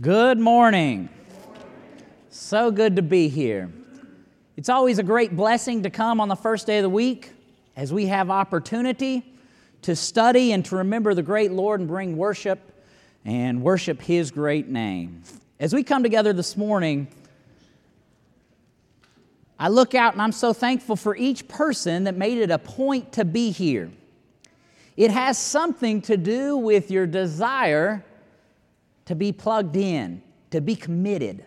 Good morning. So good to be here. It's always a great blessing to come on the first day of the week as we have opportunity to study and to remember the great Lord and bring worship and worship His great name. As we come together this morning, I look out and I'm so thankful for each person that made it a point to be here. It has something to do with your desire to be plugged in, to be committed.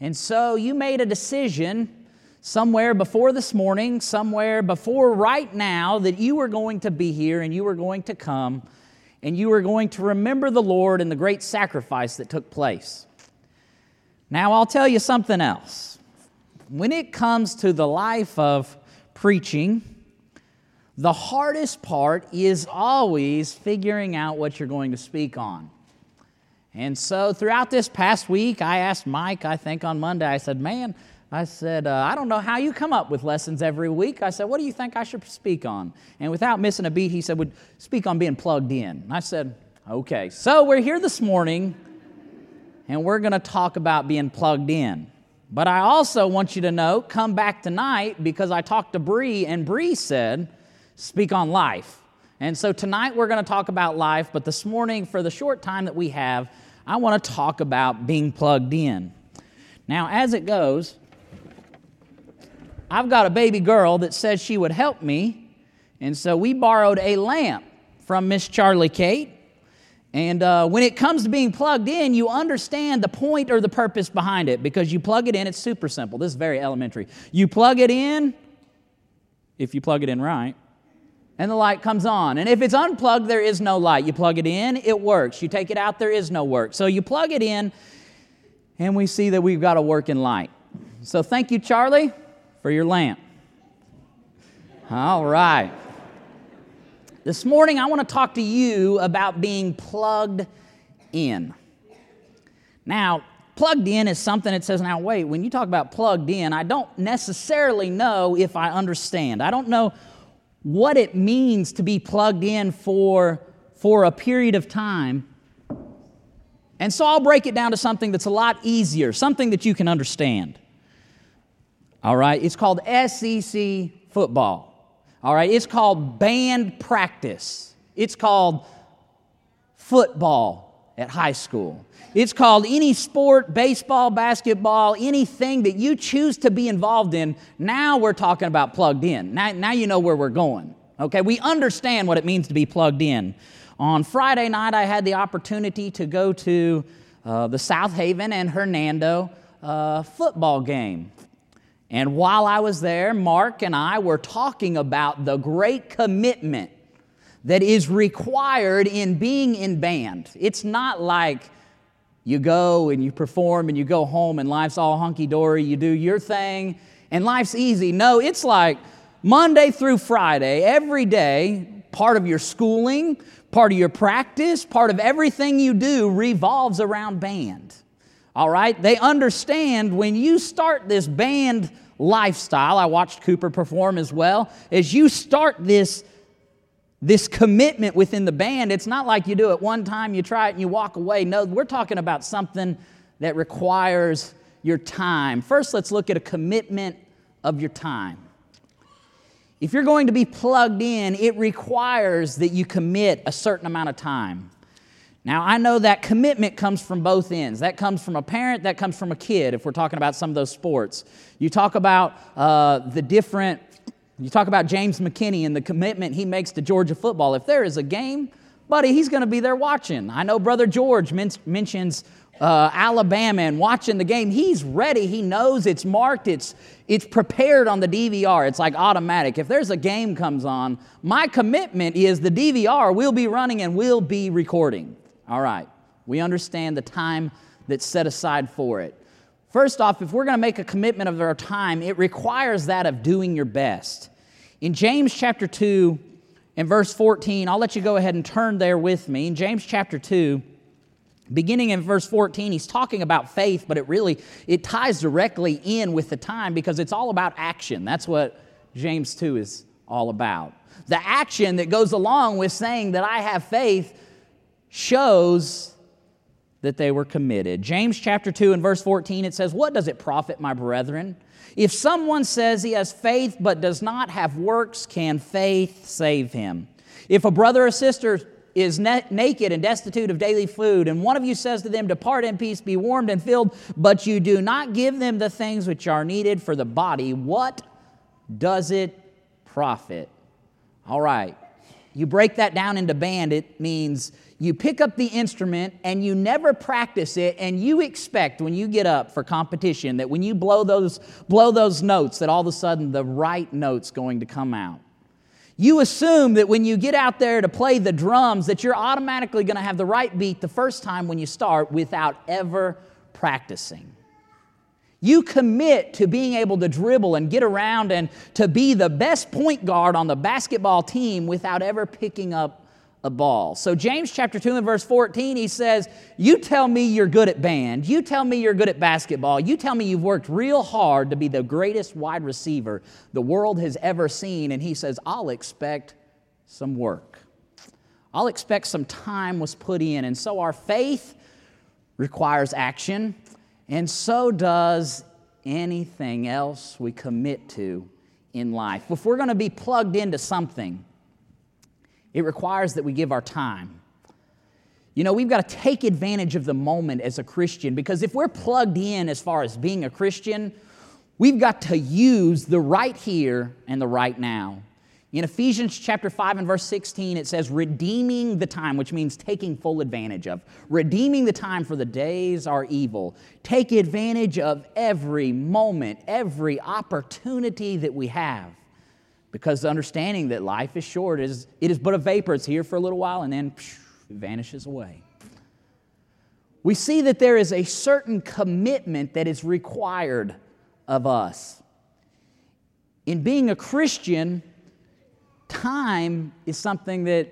And so you made a decision somewhere before this morning, somewhere before right now, that you were going to be here and you were going to come and you were going to remember the Lord and the great sacrifice that took place. Now, I'll tell you something else. When it comes to the life of preaching, the hardest part is always figuring out what you're going to speak on. And so throughout this past week, I asked Mike, I think on Monday, I said, Man, I said, uh, I don't know how you come up with lessons every week. I said, What do you think I should speak on? And without missing a beat, he said, Would speak on being plugged in. And I said, Okay. So we're here this morning, and we're going to talk about being plugged in. But I also want you to know, come back tonight because I talked to Bree, and Bree said, Speak on life. And so tonight we're going to talk about life, but this morning, for the short time that we have, I want to talk about being plugged in. Now, as it goes, I've got a baby girl that says she would help me, and so we borrowed a lamp from Miss Charlie Kate. And uh, when it comes to being plugged in, you understand the point or the purpose behind it because you plug it in, it's super simple. This is very elementary. You plug it in, if you plug it in right, and the light comes on. And if it's unplugged, there is no light. You plug it in, it works. You take it out, there is no work. So you plug it in, and we see that we've got a working light. So thank you, Charlie, for your lamp. All right. This morning, I want to talk to you about being plugged in. Now, plugged in is something that says, now, wait, when you talk about plugged in, I don't necessarily know if I understand. I don't know what it means to be plugged in for, for a period of time. And so I'll break it down to something that's a lot easier, something that you can understand. All right, it's called SEC football. All right, it's called band practice. It's called football at high school. It's called any sport, baseball, basketball, anything that you choose to be involved in. Now we're talking about plugged in. Now, now you know where we're going. Okay, we understand what it means to be plugged in. On Friday night, I had the opportunity to go to uh, the Southaven and Hernando uh, football game. And while I was there, Mark and I were talking about the great commitment that is required in being in band. It's not like you go and you perform and you go home and life's all hunky dory, you do your thing and life's easy. No, it's like Monday through Friday, every day, part of your schooling, part of your practice, part of everything you do revolves around band. All right? They understand when you start this band lifestyle, I watched Cooper perform as well, as you start this this commitment within the band, it's not like you do it one time, you try it, and you walk away. No, we're talking about something that requires your time. First, let's look at a commitment of your time. If you're going to be plugged in, it requires that you commit a certain amount of time. Now, I know that commitment comes from both ends. That comes from a parent, that comes from a kid, if we're talking about some of those sports. You talk about uh, the different you talk about James McKinney and the commitment he makes to Georgia football. If there is a game, buddy, he's going to be there watching. I know Brother George men- mentions uh, Alabama and watching the game. He's ready. He knows it's marked. It's it's prepared on the DVR. It's like automatic. If there's a game comes on, my commitment is the DVR will be running and will be recording. All right. We understand the time that's set aside for it. First off, if we're going to make a commitment of our time, it requires that of doing your best. In James chapter 2 and verse 14, I'll let you go ahead and turn there with me. In James chapter 2, beginning in verse 14 he's talking about faith but it really it ties directly in with the time because it's all about action that's what james 2 is all about the action that goes along with saying that i have faith shows that they were committed. James chapter 2 and verse 14 it says, "What does it profit, my brethren, if someone says he has faith but does not have works, can faith save him? If a brother or sister is naked and destitute of daily food, and one of you says to them, Depart in peace, be warmed and filled, but you do not give them the things which are needed for the body, what does it profit? All right, you break that down into band, it means you pick up the instrument and you never practice it, and you expect when you get up for competition that when you blow those, blow those notes, that all of a sudden the right note's going to come out. You assume that when you get out there to play the drums that you're automatically going to have the right beat the first time when you start without ever practicing. You commit to being able to dribble and get around and to be the best point guard on the basketball team without ever picking up a ball. So, James chapter 2 and verse 14, he says, You tell me you're good at band. You tell me you're good at basketball. You tell me you've worked real hard to be the greatest wide receiver the world has ever seen. And he says, I'll expect some work. I'll expect some time was put in. And so, our faith requires action, and so does anything else we commit to in life. If we're going to be plugged into something, it requires that we give our time. You know, we've got to take advantage of the moment as a Christian because if we're plugged in as far as being a Christian, we've got to use the right here and the right now. In Ephesians chapter 5 and verse 16, it says, redeeming the time, which means taking full advantage of. Redeeming the time for the days are evil. Take advantage of every moment, every opportunity that we have because the understanding that life is short is it is but a vapor. It's here for a little while and then phew, it vanishes away. We see that there is a certain commitment that is required of us. In being a christian time is something that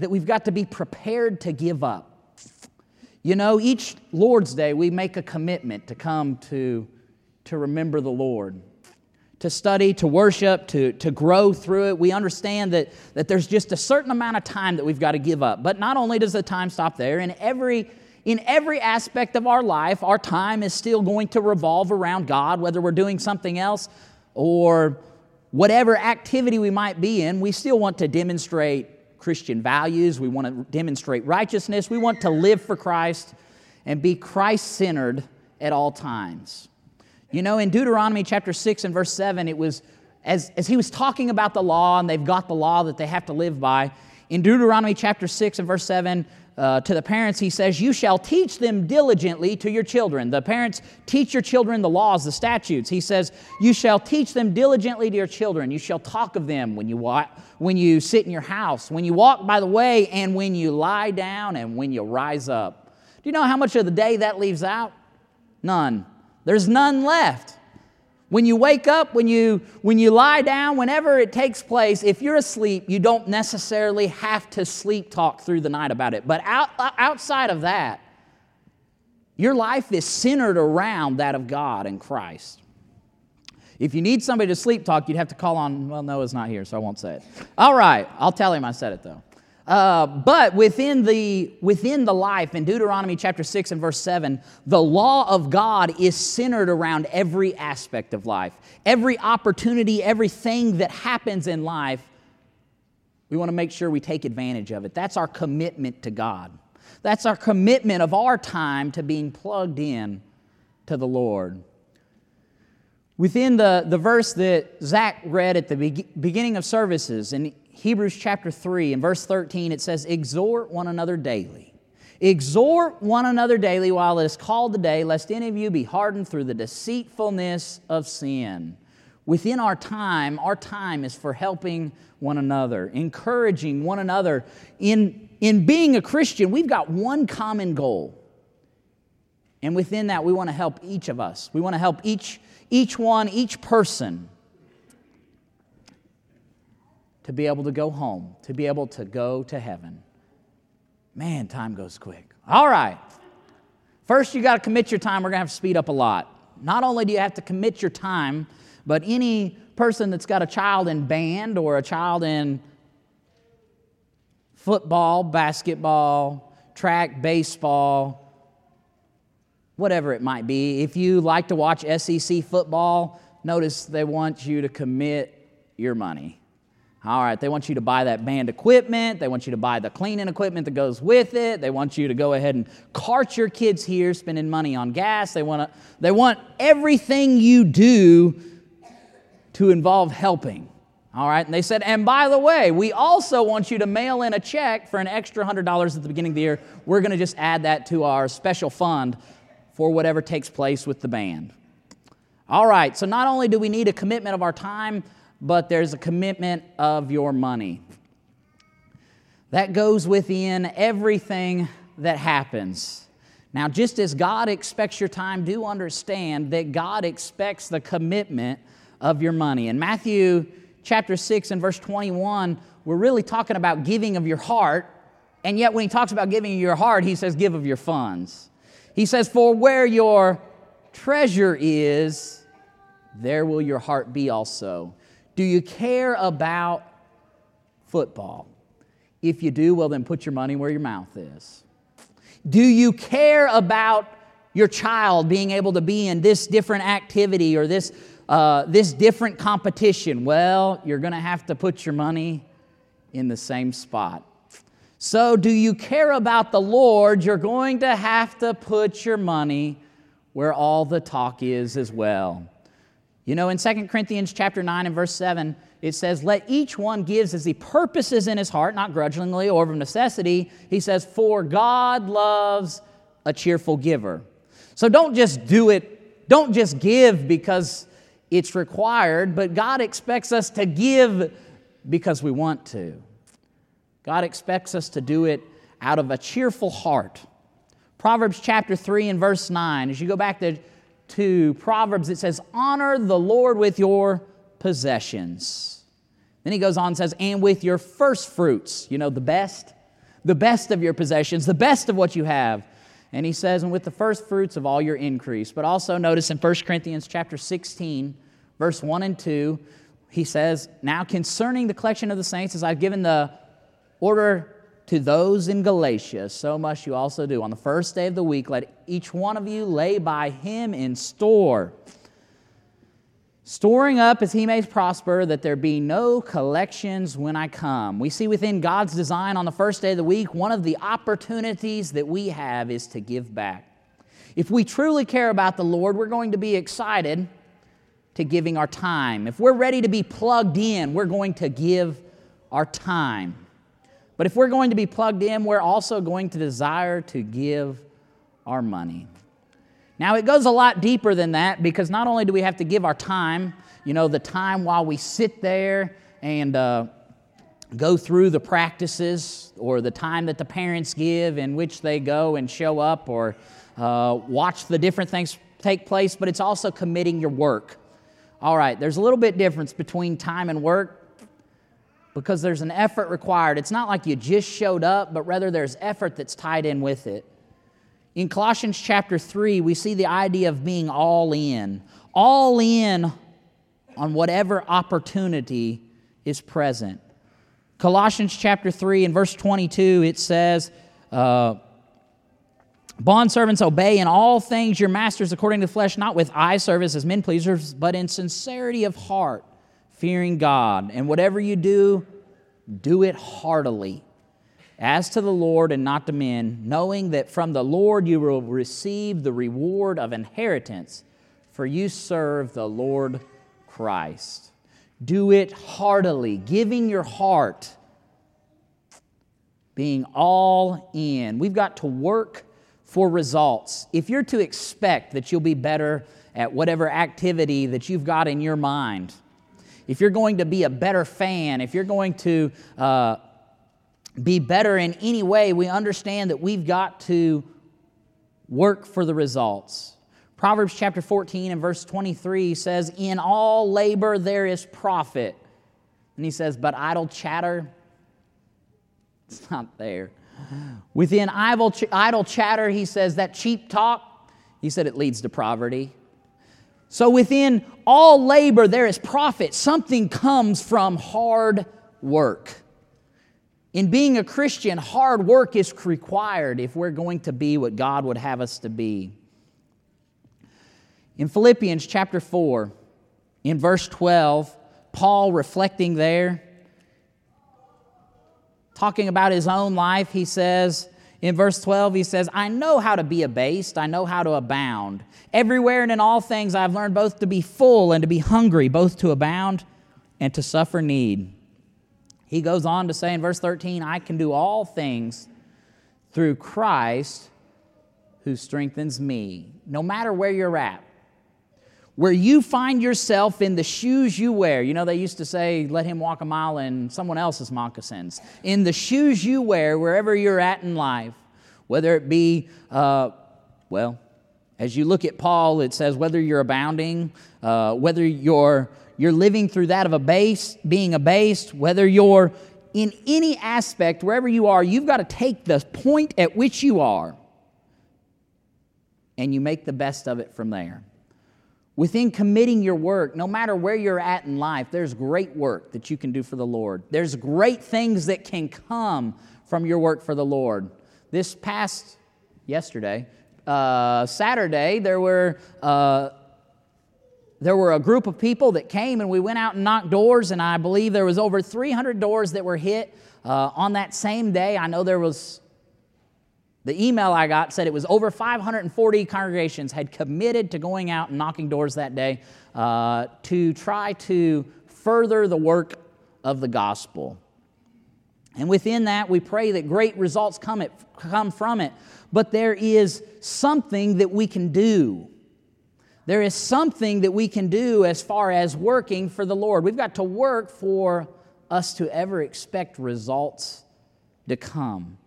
that we've got to be prepared to give up. You know each lord's day we make a commitment to come to to remember the lord to study, to worship, to, to grow through it. We understand that, that there's just a certain amount of time that we've got to give up. But not only does the time stop there, in every, in every aspect of our life, our time is still going to revolve around God, whether we're doing something else or whatever activity we might be in. We still want to demonstrate Christian values, we want to demonstrate righteousness, we want to live for Christ and be Christ centered at all times. You know, in Deuteronomy chapter 6 and verse 7, it was as, as he was talking about the law and they've got the law that they have to live by. In Deuteronomy chapter 6 and verse 7, uh, to the parents, he says, You shall teach them diligently to your children. The parents teach your children the laws, the statutes. He says, You shall teach them diligently to your children. You shall talk of them when you, walk, when you sit in your house, when you walk by the way, and when you lie down, and when you rise up. Do you know how much of the day that leaves out? None. There's none left. When you wake up, when you, when you lie down, whenever it takes place, if you're asleep, you don't necessarily have to sleep talk through the night about it. But out, uh, outside of that, your life is centered around that of God and Christ. If you need somebody to sleep talk, you'd have to call on, well, Noah's not here, so I won't say it. All right, I'll tell him I said it though. Uh, but within the, within the life, in Deuteronomy chapter 6 and verse 7, the law of God is centered around every aspect of life. Every opportunity, everything that happens in life, we want to make sure we take advantage of it. That's our commitment to God. That's our commitment of our time to being plugged in to the Lord. Within the, the verse that Zach read at the be- beginning of services, and Hebrews chapter 3 and verse 13, it says, Exhort one another daily. Exhort one another daily while it is called the day, lest any of you be hardened through the deceitfulness of sin. Within our time, our time is for helping one another, encouraging one another. In, in being a Christian, we've got one common goal. And within that, we want to help each of us. We want to help each, each one, each person to be able to go home, to be able to go to heaven. Man, time goes quick. All right. First, you got to commit your time. We're going to have to speed up a lot. Not only do you have to commit your time, but any person that's got a child in band or a child in football, basketball, track, baseball, whatever it might be. If you like to watch SEC football, notice they want you to commit your money. All right, they want you to buy that band equipment. They want you to buy the cleaning equipment that goes with it. They want you to go ahead and cart your kids here, spending money on gas. They want, to, they want everything you do to involve helping. All right, and they said, and by the way, we also want you to mail in a check for an extra $100 at the beginning of the year. We're going to just add that to our special fund for whatever takes place with the band. All right, so not only do we need a commitment of our time, but there's a commitment of your money. That goes within everything that happens. Now, just as God expects your time, do understand that God expects the commitment of your money. In Matthew chapter 6 and verse 21, we're really talking about giving of your heart, and yet when he talks about giving of your heart, he says, give of your funds. He says, For where your treasure is, there will your heart be also. Do you care about football? If you do, well, then put your money where your mouth is. Do you care about your child being able to be in this different activity or this, uh, this different competition? Well, you're going to have to put your money in the same spot. So, do you care about the Lord? You're going to have to put your money where all the talk is as well. You know, in 2 Corinthians chapter 9 and verse 7, it says, Let each one gives as he purposes in his heart, not grudgingly or of necessity. He says, For God loves a cheerful giver. So don't just do it, don't just give because it's required, but God expects us to give because we want to. God expects us to do it out of a cheerful heart. Proverbs chapter 3 and verse 9, as you go back to to Proverbs, it says, Honor the Lord with your possessions. Then he goes on and says, And with your first fruits, you know, the best, the best of your possessions, the best of what you have. And he says, And with the first fruits of all your increase. But also notice in 1 Corinthians chapter 16, verse 1 and 2, he says, Now concerning the collection of the saints, as I've given the order to those in Galatia, so must you also do. On the first day of the week, let each one of you lay by him in store, storing up as he may prosper, that there be no collections when I come. We see within God's design on the first day of the week, one of the opportunities that we have is to give back. If we truly care about the Lord, we're going to be excited to giving our time. If we're ready to be plugged in, we're going to give our time. But if we're going to be plugged in, we're also going to desire to give our money. Now, it goes a lot deeper than that because not only do we have to give our time, you know, the time while we sit there and uh, go through the practices or the time that the parents give in which they go and show up or uh, watch the different things take place, but it's also committing your work. All right, there's a little bit difference between time and work because there's an effort required. It's not like you just showed up, but rather there's effort that's tied in with it. In Colossians chapter 3, we see the idea of being all in, all in on whatever opportunity is present. Colossians chapter 3 and verse 22, it says, uh, Bondservants, obey in all things your masters according to the flesh, not with eye service as men pleasers, but in sincerity of heart fearing God. And whatever you do, do it heartily, as to the Lord and not to men, knowing that from the Lord you will receive the reward of inheritance, for you serve the Lord Christ. Do it heartily, giving your heart, being all in. We've got to work for results. If you're to expect that you'll be better at whatever activity that you've got in your mind, if you're going to be a better fan, if you're going to uh, be better in any way, we understand that we've got to work for the results. Proverbs chapter 14 and verse 23 says, In all labor there is profit. And he says, But idle chatter, it's not there. Within idle, idle chatter, he says, that cheap talk, he said it leads to poverty. So within all labor, there is profit. Something comes from hard work. In being a Christian, hard work is required if we're going to be what God would have us to be. In Philippians chapter 4, in verse 12, Paul reflecting there, talking about his own life, he says, in verse 12, he says, I know how to be abased, I know how to abound. Everywhere and in all things I've learned both to be full and to be hungry, both to abound and to suffer need. He goes on to say in verse 13, I can do all things through Christ who strengthens me. No matter where you're at, where you find yourself in the shoes you wear. You know, they used to say, let him walk a mile in someone else's moccasins. In the shoes you wear, wherever you're at in life, whether it be, uh, well, as you look at Paul, it says whether you're abounding, uh, whether you're you're living through that of a base, being abased, whether you're in any aspect, wherever you are, you've got to take the point at which you are and you make the best of it from there. Within committing your work, no matter where you're at in life, there's great work that you can do for the Lord. There's great things that can come from your work for the Lord. This past yesterday, uh, Saturday, there were uh, there were a group of people that came and we went out and knocked doors and i believe there was over 300 doors that were hit uh, on that same day i know there was the email i got said it was over 540 congregations had committed to going out and knocking doors that day uh, to try to further the work of the gospel and within that we pray that great results come, it, come from it but there is something that we can do there is something that we can do as far as working for the Lord. We've got to work for us to ever expect results to come.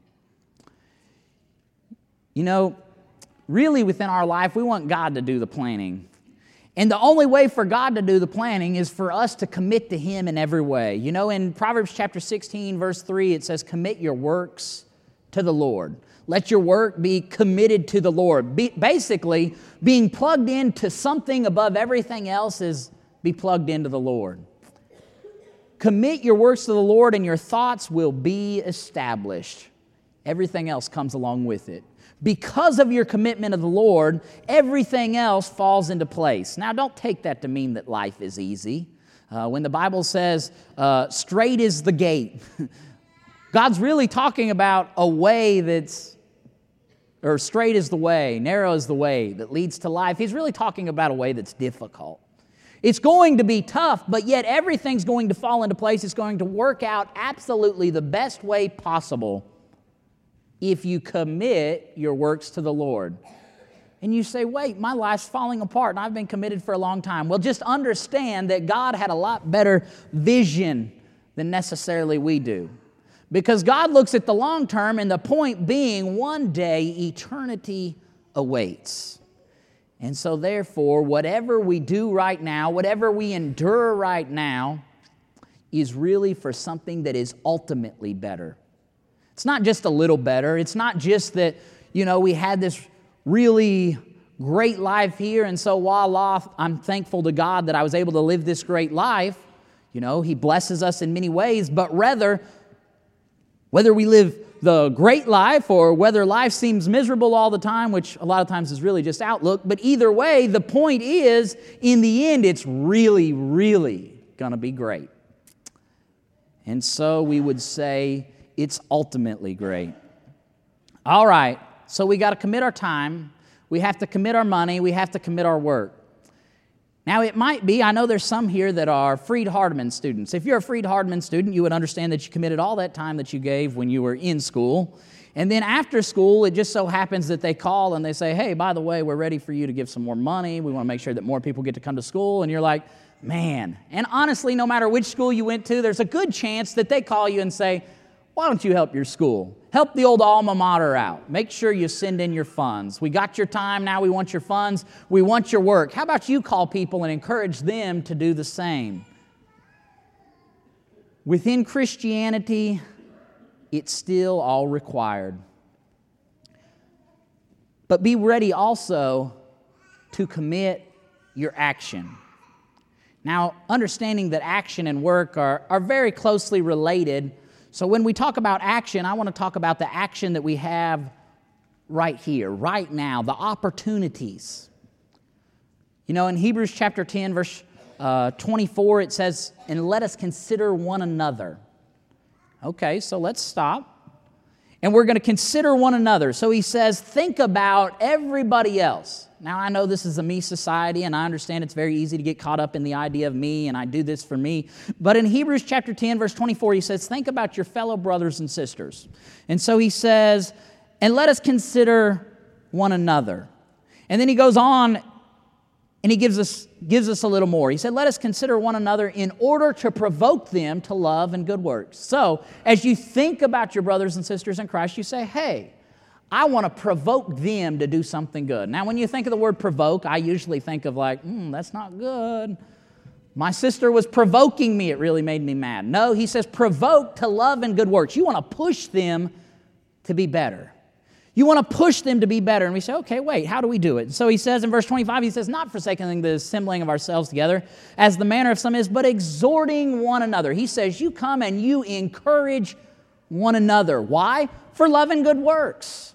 You know, really within our life, we want God to do the planning. And the only way for God to do the planning is for us to commit to Him in every way. You know, in Proverbs chapter 16, verse 3, it says, Commit your works to the Lord. Let your work be committed to the Lord. Be, basically, being plugged into something above everything else is be plugged into the Lord. Commit your works to the Lord, and your thoughts will be established. Everything else comes along with it. Because of your commitment of the Lord, everything else falls into place. Now, don't take that to mean that life is easy. Uh, when the Bible says, uh, straight is the gate, God's really talking about a way that's or straight is the way, narrow is the way that leads to life. He's really talking about a way that's difficult. It's going to be tough, but yet everything's going to fall into place. It's going to work out absolutely the best way possible if you commit your works to the Lord. And you say, wait, my life's falling apart and I've been committed for a long time. Well, just understand that God had a lot better vision than necessarily we do. Because God looks at the long term, and the point being, one day eternity awaits. And so, therefore, whatever we do right now, whatever we endure right now, is really for something that is ultimately better. It's not just a little better. It's not just that, you know, we had this really great life here, and so voila, I'm thankful to God that I was able to live this great life. You know, He blesses us in many ways, but rather, whether we live the great life or whether life seems miserable all the time, which a lot of times is really just outlook, but either way, the point is, in the end, it's really, really going to be great. And so we would say it's ultimately great. All right, so we got to commit our time, we have to commit our money, we have to commit our work. Now, it might be, I know there's some here that are Freed Hardeman students. If you're a Freed Hardeman student, you would understand that you committed all that time that you gave when you were in school. And then after school, it just so happens that they call and they say, hey, by the way, we're ready for you to give some more money. We want to make sure that more people get to come to school. And you're like, man. And honestly, no matter which school you went to, there's a good chance that they call you and say, why don't you help your school? Help the old alma mater out. Make sure you send in your funds. We got your time, now we want your funds. We want your work. How about you call people and encourage them to do the same? Within Christianity, it's still all required. But be ready also to commit your action. Now, understanding that action and work are, are very closely related So when we talk about action, I want to talk about the action that we have right here, right now, the opportunities. You know, in Hebrews chapter 10, verse uh, 24, it says, And let us consider one another. Okay, so let's stop. And we're going to consider one another. So he says, Think about everybody else. Now, I know this is a me society, and I understand it's very easy to get caught up in the idea of me, and I do this for me. But in Hebrews chapter 10, verse 24, he says, Think about your fellow brothers and sisters. And so he says, And let us consider one another. And then he goes on and he gives us, gives us a little more. He said, Let us consider one another in order to provoke them to love and good works. So, as you think about your brothers and sisters in Christ, you say, Hey, I want to provoke them to do something good. Now, when you think of the word provoke, I usually think of like, mm, that's not good. My sister was provoking me, it really made me mad. No, he says provoke to love and good works. You want to push them to be better. You want to push them to be better. And we say, okay, wait, how do we do it? So he says in verse 25, he says, not forsaking the assembling of ourselves together, as the manner of some is, but exhorting one another. He says, you come and you encourage one another. Why? For love and good works.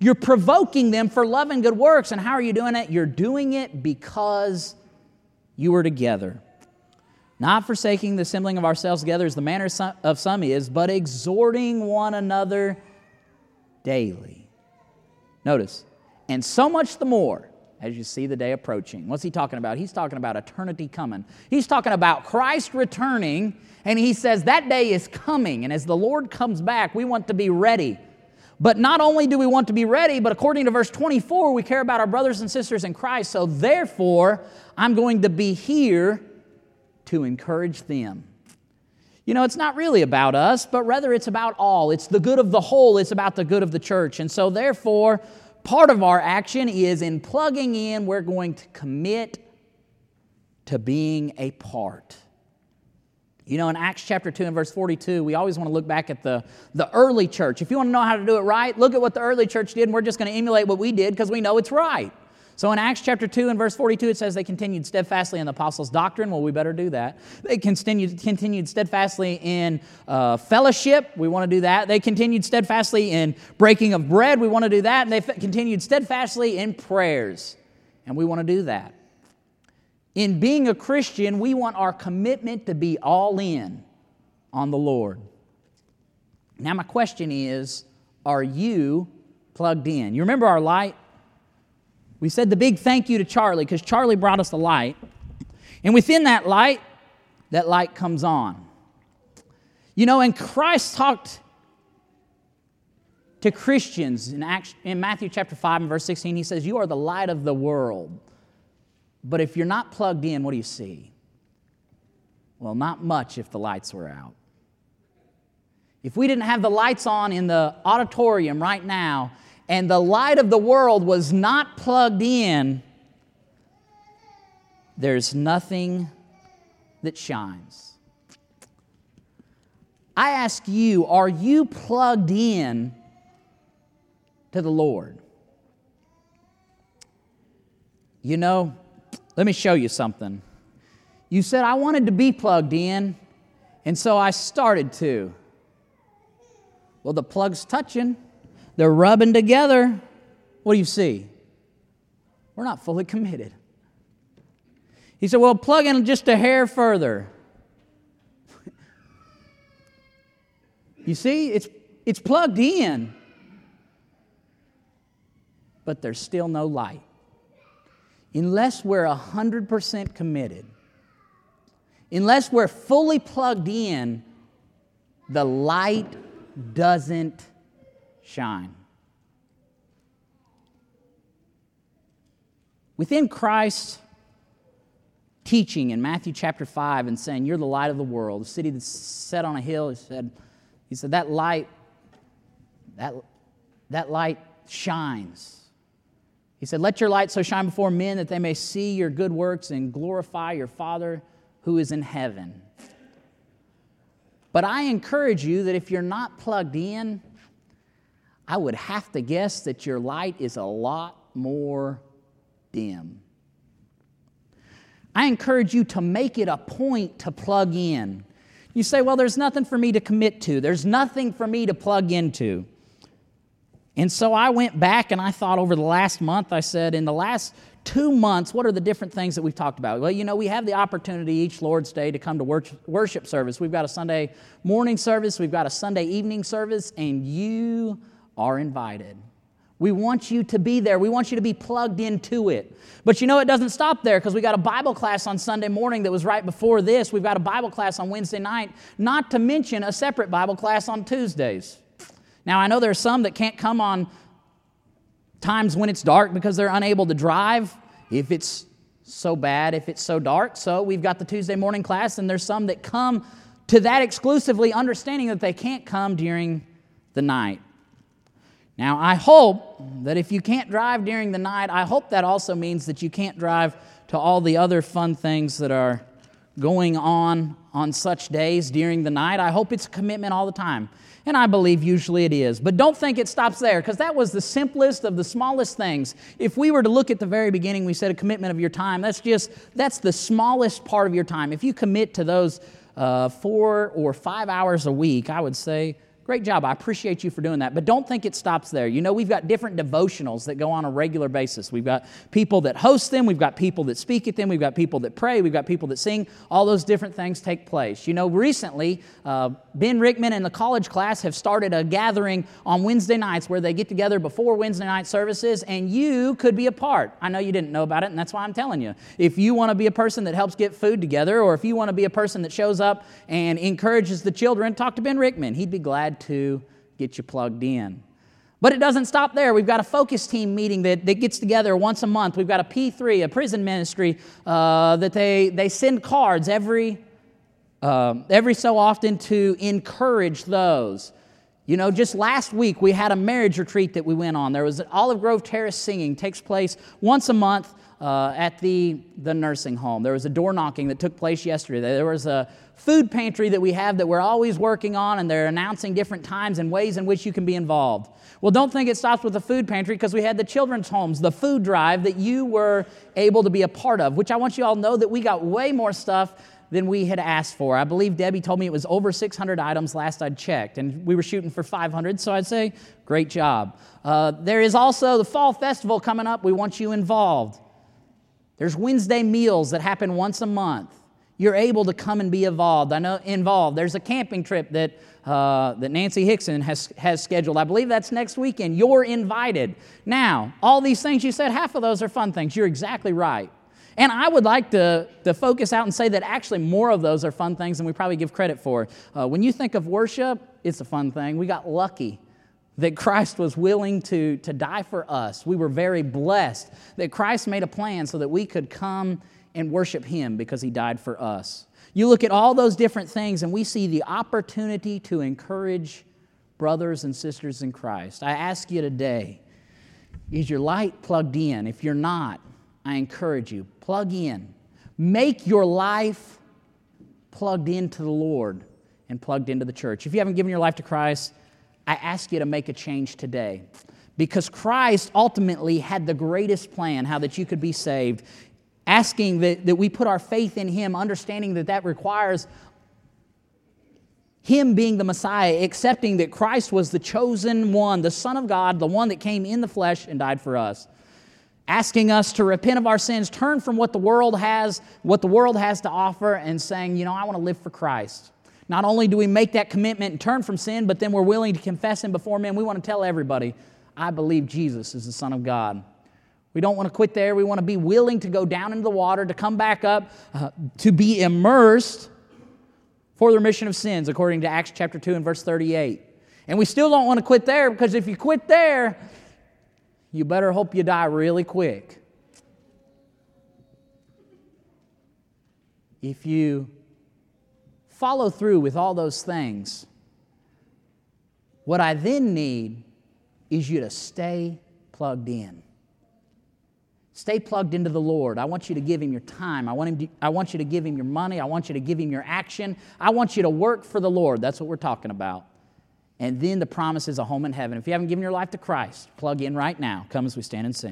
You're provoking them for love and good works. And how are you doing it? You're doing it because you are together. Not forsaking the assembling of ourselves together as the manner of some is, but exhorting one another daily. Notice, and so much the more as you see the day approaching. What's he talking about? He's talking about eternity coming. He's talking about Christ returning, and he says that day is coming. And as the Lord comes back, we want to be ready. But not only do we want to be ready, but according to verse 24, we care about our brothers and sisters in Christ. So therefore, I'm going to be here to encourage them. You know, it's not really about us, but rather it's about all. It's the good of the whole, it's about the good of the church. And so, therefore, part of our action is in plugging in, we're going to commit to being a part. You know, in Acts chapter 2 and verse 42, we always want to look back at the, the early church. If you want to know how to do it right, look at what the early church did, and we're just going to emulate what we did because we know it's right. So in Acts chapter 2 and verse 42, it says they continued steadfastly in the apostles' doctrine. Well, we better do that. They continued, continued steadfastly in uh, fellowship. We want to do that. They continued steadfastly in breaking of bread. We want to do that. And they continued steadfastly in prayers. And we want to do that. In being a Christian, we want our commitment to be all in on the Lord. Now, my question is are you plugged in? You remember our light? We said the big thank you to Charlie because Charlie brought us the light. And within that light, that light comes on. You know, and Christ talked to Christians in, Acts, in Matthew chapter 5 and verse 16. He says, You are the light of the world. But if you're not plugged in, what do you see? Well, not much if the lights were out. If we didn't have the lights on in the auditorium right now and the light of the world was not plugged in, there's nothing that shines. I ask you, are you plugged in to the Lord? You know, let me show you something. You said I wanted to be plugged in, and so I started to. Well, the plug's touching, they're rubbing together. What do you see? We're not fully committed. He said, Well, plug in just a hair further. you see, it's, it's plugged in, but there's still no light unless we're 100% committed, unless we're fully plugged in, the light doesn't shine. Within Christ's teaching in Matthew chapter 5 and saying, You're the light of the world, the city that's set on a hill, he said, he said that light, that, that light shines. He said, Let your light so shine before men that they may see your good works and glorify your Father who is in heaven. But I encourage you that if you're not plugged in, I would have to guess that your light is a lot more dim. I encourage you to make it a point to plug in, You say, well, there's nothing for me to commit to, there's nothing for me to plug into. And so I went back and I thought over the last month, I said, in the last two months, what are the different things that we've talked about? Well, you know, we have the opportunity each Lord's Day to come to worship service. We've got a Sunday morning service, we've got a Sunday evening service, and you are invited. We want you to be there. We want you to be plugged into it. But you know, it doesn't stop there because we got a Bible class on Sunday morning that was right before this. We've got a Bible class on Wednesday night, not to mention a separate Bible class on Tuesdays. Now, I know there are some that can't come on times when it's dark because they're unable to drive if it's so bad, if it's so dark. So we've got the Tuesday morning class, and there's some that come to that exclusively understanding that they can't come during the night. Now, I hope that if you can't drive during the night, I hope that also means that you can't drive to all the other fun things that are going on on such days during the night. I hope it's a commitment all the time. And I believe usually it is. But don't think it stops there, because that was the simplest of the smallest things. If we were to look at the very beginning, we said a commitment of your time. That's just, that's the smallest part of your time. If you commit to those uh, four or five hours a week, I would say Great job. I appreciate you for doing that. But don't think it stops there. You know, we've got different devotionals that go on a regular basis. We've got people that host them, we've got people that speak at them, we've got people that pray, we've got people that sing. All those different things take place. You know, recently, uh, Ben Rickman and the college class have started a gathering on Wednesday nights where they get together before Wednesday night services, and you could be a part. I know you didn't know about it, and that's why I'm telling you. If you want to be a person that helps get food together, or if you want to be a person that shows up and encourages the children, talk to Ben Rickman. He'd be glad to get you plugged in. But it doesn't stop there. We've got a focus team meeting that, that gets together once a month. We've got a P3, a prison ministry, uh, that they, they send cards every, uh, every so often to encourage those. You know, just last week we had a marriage retreat that we went on. There was an Olive Grove Terrace singing, takes place once a month uh, at the, the nursing home. There was a door knocking that took place yesterday. There was a food pantry that we have that we're always working on, and they're announcing different times and ways in which you can be involved. Well, don't think it stops with the food pantry because we had the children's homes, the food drive that you were able to be a part of, which I want you all to know that we got way more stuff than we had asked for. I believe Debbie told me it was over 600 items last I'd checked, and we were shooting for 500, so I'd say, great job. Uh, there is also the Fall Festival coming up. We want you involved. There's Wednesday meals that happen once a month. You're able to come and be involved. I know involved. There's a camping trip that uh, that Nancy Hickson has has scheduled. I believe that's next weekend. You're invited. Now, all these things you said, half of those are fun things. You're exactly right. And I would like to, to focus out and say that actually more of those are fun things than we probably give credit for. Uh, when you think of worship, it's a fun thing. We got lucky that Christ was willing to, to die for us. We were very blessed that Christ made a plan so that we could come and worship Him because He died for us. You look at all those different things, and we see the opportunity to encourage brothers and sisters in Christ. I ask you today is your light plugged in? If you're not, I encourage you, plug in. Make your life plugged into the Lord and plugged into the church. If you haven't given your life to Christ, I ask you to make a change today because Christ ultimately had the greatest plan how that you could be saved. Asking that, that we put our faith in Him, understanding that that requires Him being the Messiah, accepting that Christ was the chosen one, the Son of God, the one that came in the flesh and died for us. Asking us to repent of our sins, turn from what the world has, what the world has to offer, and saying, you know, I want to live for Christ. Not only do we make that commitment and turn from sin, but then we're willing to confess Him before men. We want to tell everybody, I believe Jesus is the Son of God. We don't want to quit there. We want to be willing to go down into the water, to come back up, uh, to be immersed for the remission of sins, according to Acts chapter 2 and verse 38. And we still don't want to quit there because if you quit there, you better hope you die really quick. If you follow through with all those things, what I then need is you to stay plugged in. Stay plugged into the Lord. I want you to give Him your time. I want, him to, I want you to give Him your money. I want you to give Him your action. I want you to work for the Lord. That's what we're talking about. And then the promise is a home in heaven. If you haven't given your life to Christ, plug in right now. Come as we stand and sing.